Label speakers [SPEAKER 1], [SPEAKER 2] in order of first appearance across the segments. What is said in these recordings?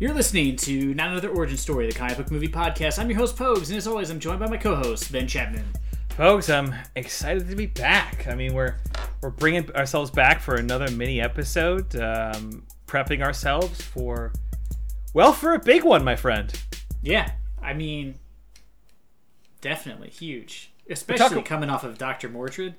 [SPEAKER 1] You're listening to Not Another Origin Story, the comic book movie podcast. I'm your host, Pogues, and as always, I'm joined by my co-host, Ben Chapman.
[SPEAKER 2] Folks, I'm excited to be back. I mean, we're we're bringing ourselves back for another mini episode, um, prepping ourselves for, well, for a big one, my friend.
[SPEAKER 1] Yeah, I mean, definitely huge, especially
[SPEAKER 2] talking-
[SPEAKER 1] coming off of Doctor Mordrid.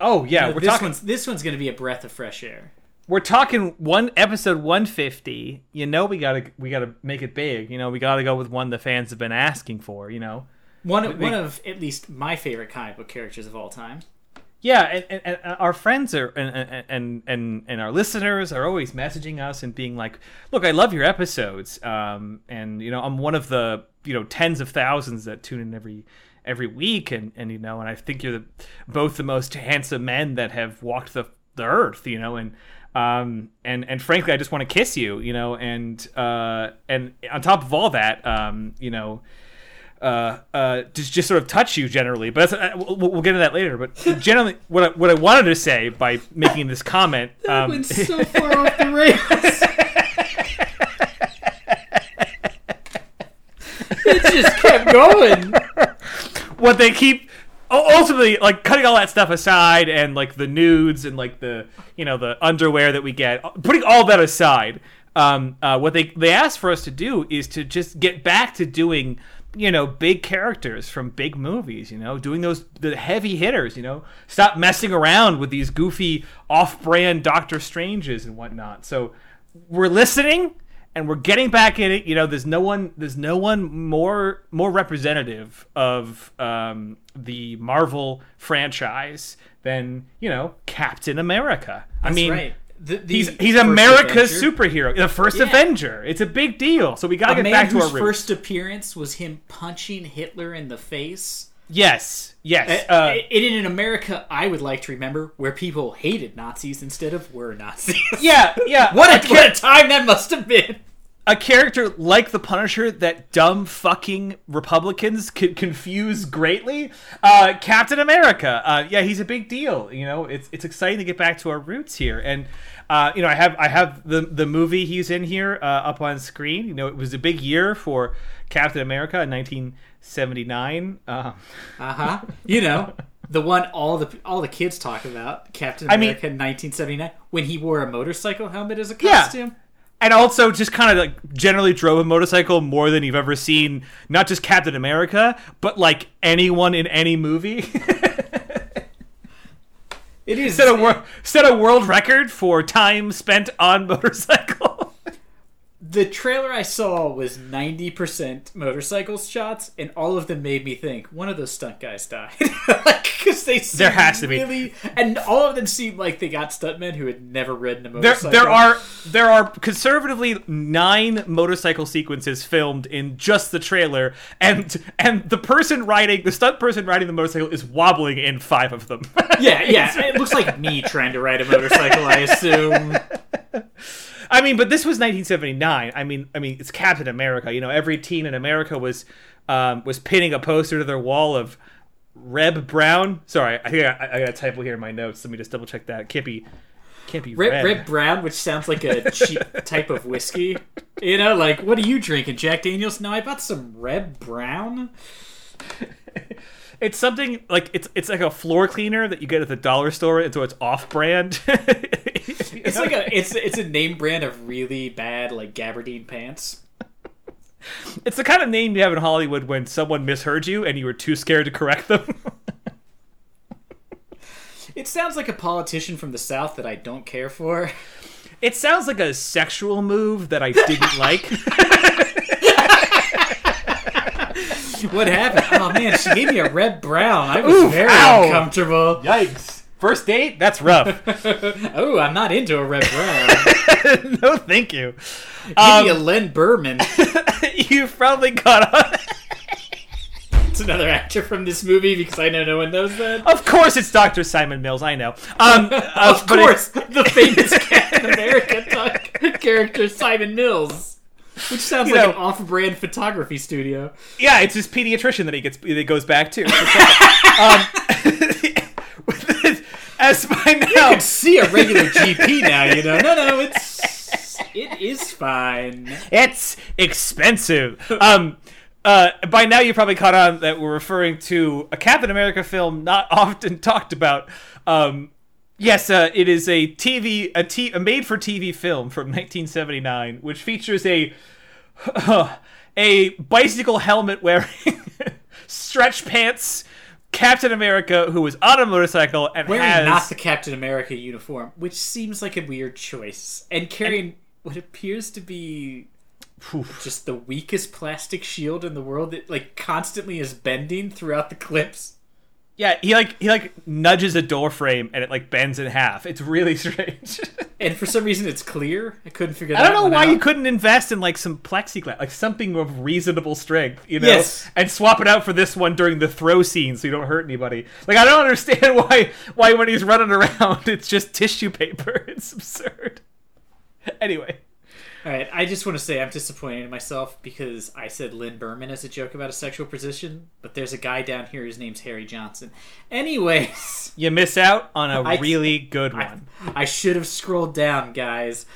[SPEAKER 2] Oh yeah,
[SPEAKER 1] Uh,
[SPEAKER 2] we're
[SPEAKER 1] this
[SPEAKER 2] talking.
[SPEAKER 1] one's this one's going to be a breath of fresh air.
[SPEAKER 2] We're talking one episode 150. You know, we gotta we gotta make it big. You know, we gotta go with one the fans have been asking for. You know.
[SPEAKER 1] One
[SPEAKER 2] We-
[SPEAKER 1] one of at least my favorite comic book characters of all time.
[SPEAKER 2] Yeah, and, and, and our friends are and, and and and our listeners are always messaging us and being like, "Look, I love your episodes." Um, and you know, I'm one of the you know tens of thousands that tune in every every week, and and you know, and I think you're the, both the most handsome men that have walked the the earth. You know, and um and and frankly, I just want to kiss you. You know, and uh and on top of all that, um, you know uh, uh, just just sort of touch you generally. But that's, uh, we'll, we'll get into that later. But generally, what I, what I wanted to say by making this comment, um,
[SPEAKER 1] so far off the rails. it just kept going.
[SPEAKER 2] what they keep u- ultimately like cutting all that stuff aside and like the nudes and like the you know the underwear that we get, putting all that aside. Um, uh, what they they asked for us to do is to just get back to doing you know big characters from big movies you know doing those the heavy hitters you know stop messing around with these goofy off-brand doctor stranges and whatnot so we're listening and we're getting back in it you know there's no one there's no one more more representative of um, the marvel franchise than you know captain america i mean
[SPEAKER 1] right. The, the
[SPEAKER 2] he's he's america's
[SPEAKER 1] Avenger.
[SPEAKER 2] superhero the first
[SPEAKER 1] Yeah.
[SPEAKER 2] avenger it's a big deal so we gotta
[SPEAKER 1] A
[SPEAKER 2] get
[SPEAKER 1] man
[SPEAKER 2] back to our roots
[SPEAKER 1] first appearance was him punching Hitler in the face.
[SPEAKER 2] Yes yes
[SPEAKER 1] Uh,
[SPEAKER 2] uh,
[SPEAKER 1] and in an America I would like to remember where people hated Nazis instead of were Nazis.
[SPEAKER 2] yeah yeah
[SPEAKER 1] what
[SPEAKER 2] a,
[SPEAKER 1] a, what a time that must have been.
[SPEAKER 2] a character like the Punisher that dumb fucking Republicans could confuse greatly. Uh, Captain America, uh, yeah, he's a big deal. You know, it's it's exciting to get back to our roots here, and uh, you know, I have I have the the movie he's in here uh, up on screen. You know, it was a big year for Captain America in 1979. Uh,
[SPEAKER 1] Uh huh. You know. The one all the all the kids talk about, Captain
[SPEAKER 2] I mean-
[SPEAKER 1] America in 1979, when he wore a motorcycle helmet as a
[SPEAKER 2] Yeah.
[SPEAKER 1] costume.
[SPEAKER 2] and also just kind of like generally drove a motorcycle more than you've ever seen not just captain america but like anyone in any movie
[SPEAKER 1] It is
[SPEAKER 2] set a wor- set a world record for time spent on motorcycle.
[SPEAKER 1] The trailer I saw was 90% motorcycle shots, and all of them made me think one of those stunt guys died. Because they
[SPEAKER 2] There has to be.
[SPEAKER 1] and all of them seem like they got stuntmen who had never ridden a
[SPEAKER 2] there,
[SPEAKER 1] motorcycle.
[SPEAKER 2] there are there are conservatively nine motorcycle sequences filmed in just the trailer, and and the person riding the stunt person riding the motorcycle is wobbling in five of them.
[SPEAKER 1] yeah, yeah. It looks like me trying to ride a motorcycle. I assume.
[SPEAKER 2] I mean, but this was 1979. I mean, I mean, it's Captain America. You know, every teen in America was um, was pinning a poster to their wall of Reb Brown. Sorry, I think I, I got a typo here in my notes. Let me just double check that. Can't be, can't be
[SPEAKER 1] Red.
[SPEAKER 2] Red
[SPEAKER 1] Brown, which sounds like a cheap type of whiskey. You know, like what are you drinking, Jack Daniels? No, I bought some Reb Brown.
[SPEAKER 2] It's something like it's it's like a floor cleaner that you get at the dollar store, and so it's off brand.
[SPEAKER 1] It's like a it's it's a name brand of really bad like gabardine pants.
[SPEAKER 2] it's the kind of name you have in Hollywood when someone misheard you and you were too scared to correct them.
[SPEAKER 1] It sounds like a politician from the South that I don't care for.
[SPEAKER 2] it sounds like a sexual move that I didn't like.
[SPEAKER 1] What happened? Oh man, she gave me a red brown. I was
[SPEAKER 2] Oof,
[SPEAKER 1] very
[SPEAKER 2] ow.
[SPEAKER 1] uncomfortable.
[SPEAKER 2] Yikes! First date? That's rough.
[SPEAKER 1] Oh, I'm not into a red brown.
[SPEAKER 2] no, thank you.
[SPEAKER 1] Give
[SPEAKER 2] Um,
[SPEAKER 1] me a Len Birman.
[SPEAKER 2] You've probably caught on.
[SPEAKER 1] It's another actor from this movie because I know no one knows that.
[SPEAKER 2] Of course, it's Dr. Simon Mills. I know. Um, uh,
[SPEAKER 1] of
[SPEAKER 2] but it-
[SPEAKER 1] course, the famous Captain America talk- character Simon Mills, which sounds
[SPEAKER 2] You
[SPEAKER 1] like
[SPEAKER 2] know-
[SPEAKER 1] an off-brand photography studio.
[SPEAKER 2] yeah, it's his pediatrician that he gets that goes back to. um, as by now,
[SPEAKER 1] could see a regular GP now. You know, no, no, it's It is fine.
[SPEAKER 2] It's expensive. Um, uh, by now you probably caught on that we're referring to a Captain America film not often talked about. Um, yes, uh, it is a TV, a, t- a made-for-TV film from 1979, which features a a bicycle helmet wearing, stretch pants. Captain America, who was on a motorcycle and
[SPEAKER 1] Wearing
[SPEAKER 2] has
[SPEAKER 1] not the Captain America uniform, which seems like a weird choice, and carrying what appears to be
[SPEAKER 2] Oof.
[SPEAKER 1] just the weakest plastic shield in the world that like constantly is bending throughout the clips.
[SPEAKER 2] Yeah, he like he like nudges a door frame and it like bends in half. It's really strange.
[SPEAKER 1] And for some reason, it's clear. I couldn't figure.
[SPEAKER 2] Out.
[SPEAKER 1] I
[SPEAKER 2] don't know why
[SPEAKER 1] out.
[SPEAKER 2] you couldn't invest in like some plexiglass, like something of reasonable strength, you know,
[SPEAKER 1] Yes.
[SPEAKER 2] and swap it out for this one during the throw scene so you don't hurt anybody. Like I don't understand why why when he's running around it's just tissue paper. It's absurd. Anyway,
[SPEAKER 1] All right, I just want to say I'm disappointed in myself because I said Lynn Birman as a joke about a sexual position, but there's a guy down here whose name's Harry Johnson. Anyways,
[SPEAKER 2] you miss out on a
[SPEAKER 1] I-
[SPEAKER 2] really good one.
[SPEAKER 1] I should have scrolled down, guys.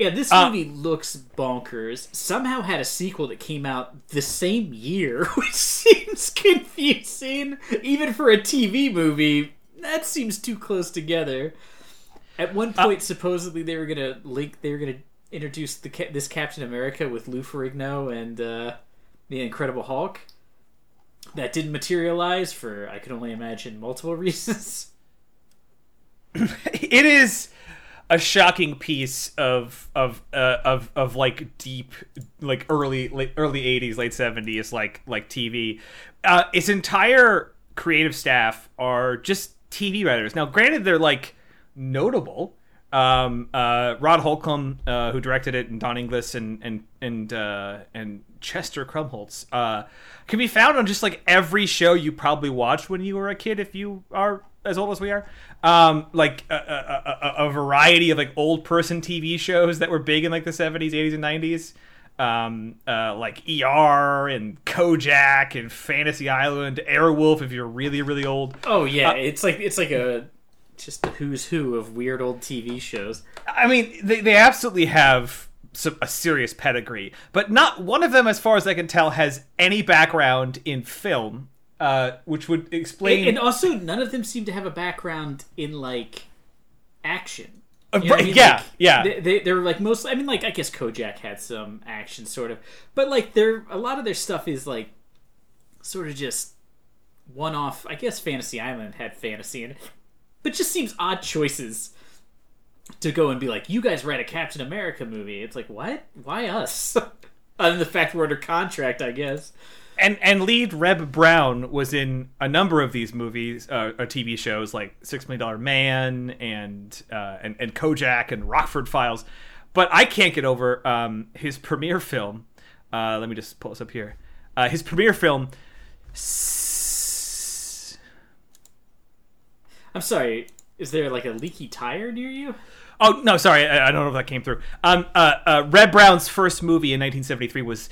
[SPEAKER 1] Yeah, this
[SPEAKER 2] Uh,
[SPEAKER 1] movie looks bonkers. Somehow had a sequel that came out the same year, which seems confusing. Even for a TV movie, that seems too close together. At one
[SPEAKER 2] Uh,
[SPEAKER 1] point, supposedly they were gonna link, they were gonna introduce the this Captain America with Lou Ferrigno and uh, the Incredible Hulk. That didn't materialize for I can only imagine multiple reasons.
[SPEAKER 2] it is a shocking piece of of uh, of of like deep like early late, early 80s late 70s like like TV uh its entire creative staff are just TV writers now granted they're like notable um uh Rod Holcomb uh who directed it and Don Ingalls and and and uh and Chester Krumholz uh can be found on just like every show you probably watched when you were a kid if you are as old as we are. Um like a, a, a, a variety of like old person tv shows that were big in like the 70s 80s and 90s um uh like er and kojak and fantasy island airwolf if you're really really old.
[SPEAKER 1] Oh yeah,
[SPEAKER 2] Uh,
[SPEAKER 1] it's like it's like a just the who's who of weird old TV shows.
[SPEAKER 2] i mean they, they absolutely have some, a serious pedigree but not one of them as far as i can tell has any background in film uh which would explain
[SPEAKER 1] And, and also, none of them seem to have a background in like action.
[SPEAKER 2] Uh,
[SPEAKER 1] You know I mean?
[SPEAKER 2] yeah,
[SPEAKER 1] Like,
[SPEAKER 2] yeah.
[SPEAKER 1] They, they they're like mostly. I mean, like I guess Kojak had some action, sort of, but like they're a lot of their stuff is like sort of just one off. I guess Fantasy Island had fantasy in it, but just seems odd choices to go and be like, you guys write a Captain America movie. It's like what? Why us? Other than the fact we're under contract, I guess.
[SPEAKER 2] and and lead Reb Brown was in a number of these movies uh, or TV shows like Six Million Dollar Man and uh, and and Kojak and Rockford Files, but I can't get over um, his premiere film. Uh, let me just pull this up here. Uh, his premiere film.
[SPEAKER 1] I'm sorry. Is there like a leaky tire near you?
[SPEAKER 2] Oh no, sorry, I, I don't know if that came through. Um, uh, uh, Reb Brown's first movie in 1973 was.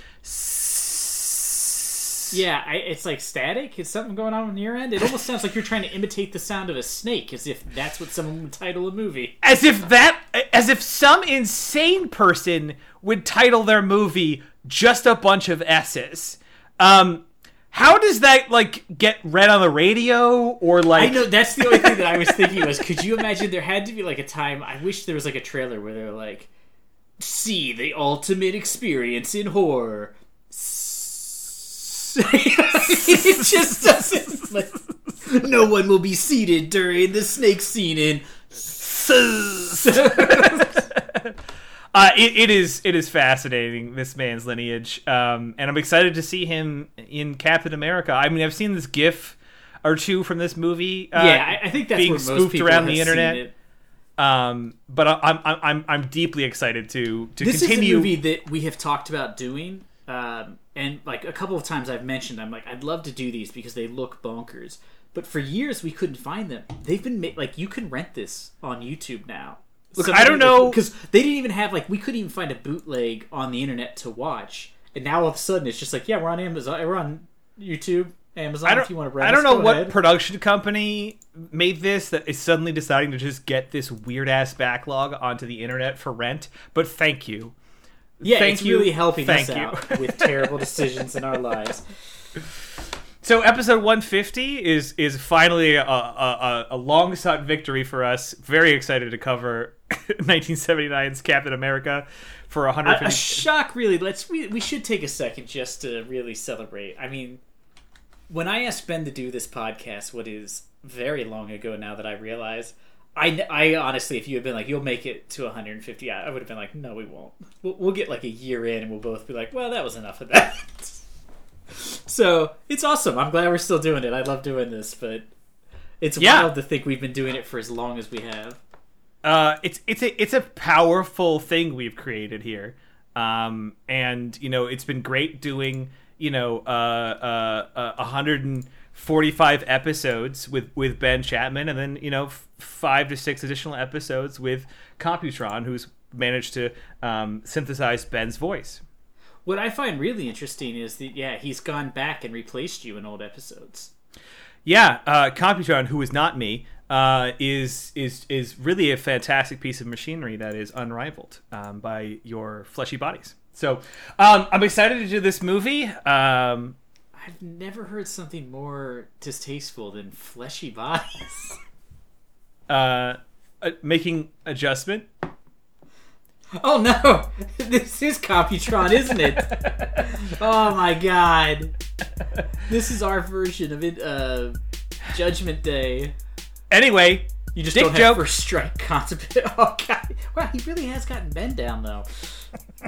[SPEAKER 2] S-
[SPEAKER 1] Yeah, I, it's like static. Is something going on on your end? It almost sounds like you're trying to imitate the sound of a snake, as if that's what someone would title a movie.
[SPEAKER 2] as if that as if some insane person would title their movie just a bunch of s's um how does that like get read on the radio or like?
[SPEAKER 1] I know that's the only thing that I was thinking was, could you imagine there had to be like a time? I wish there was like a trailer where they're like, "See the ultimate experience in horror." it just doesn't. Like, no one will be seated during the snake scene in.
[SPEAKER 2] uh it, it is it is fascinating this man's lineage um and i'm excited to see him in captain america. I mean i've seen this gif or two from this movie uh,
[SPEAKER 1] yeah, I, I think that's
[SPEAKER 2] being spoofed around
[SPEAKER 1] have
[SPEAKER 2] the internet. um but I- i'm i'm i'm, deeply excited to to
[SPEAKER 1] this
[SPEAKER 2] continue
[SPEAKER 1] is a movie that we have talked about doing um, and like a couple of times i've mentioned i'm like i'd love to do these because they look bonkers. But for years we couldn't find them. They've been ma- like you can rent this on youtube now
[SPEAKER 2] Look, I don't know-
[SPEAKER 1] because they didn't even have like we couldn't even find a bootleg on the internet to watch and now all of a sudden it's just like yeah we're on amazon we're on youtube Amazon,
[SPEAKER 2] I don't,
[SPEAKER 1] if you want to rent
[SPEAKER 2] I don't
[SPEAKER 1] us,
[SPEAKER 2] know what
[SPEAKER 1] ahead.
[SPEAKER 2] production company made this that is suddenly deciding to just get this weird ass backlog onto the internet for rent, but thank you.
[SPEAKER 1] yeah,
[SPEAKER 2] thank
[SPEAKER 1] it's
[SPEAKER 2] you,
[SPEAKER 1] really helping
[SPEAKER 2] thank
[SPEAKER 1] us
[SPEAKER 2] you.
[SPEAKER 1] out with terrible decisions in our lives.
[SPEAKER 2] So episode 150 is is finally a, a, a long sought victory for us. Very excited to cover 1979's Captain America for
[SPEAKER 1] A,
[SPEAKER 2] 150.
[SPEAKER 1] a shock, really. Let's we we should take a second just to really celebrate. I mean, when I asked Ben to do this podcast, what is very long ago now that I realize. I, I honestly, if you had been like, you'll make it to 150, I, I would have been like, no, we won't. We'll, we'll get like a year in and we'll both be like, well, that was enough of that. so it's awesome. I'm glad we're still doing it. I love doing this, but it's
[SPEAKER 2] Yeah.
[SPEAKER 1] wild to think we've been doing it for as long as we have.
[SPEAKER 2] Uh, it's it's a it's a powerful thing we've created here, um, and you know it's been great doing you know uh, uh, uh, 145 episodes with with Ben Chapman, and then you know f- five to six additional episodes with Computron, who's managed to um, synthesize Ben's voice.
[SPEAKER 1] What I find really interesting is that yeah, he's gone back and replaced you in old episodes.
[SPEAKER 2] Yeah, uh, Computron, who is not me, uh, is is is really a fantastic piece of machinery that is unrivaled um, by your fleshy bodies. So um, I'm excited to do this movie. Um,
[SPEAKER 1] I've never heard something more distasteful than fleshy bodies.
[SPEAKER 2] uh, uh, making adjustment.
[SPEAKER 1] oh no, this is Computron, isn't it? oh my god, this is our version of it. Uh, Judgment Day.
[SPEAKER 2] Anyway,
[SPEAKER 1] you just
[SPEAKER 2] Dick
[SPEAKER 1] don't
[SPEAKER 2] joke.
[SPEAKER 1] have first strike concept. Oh, God. Wow, he really has gotten Ben down though.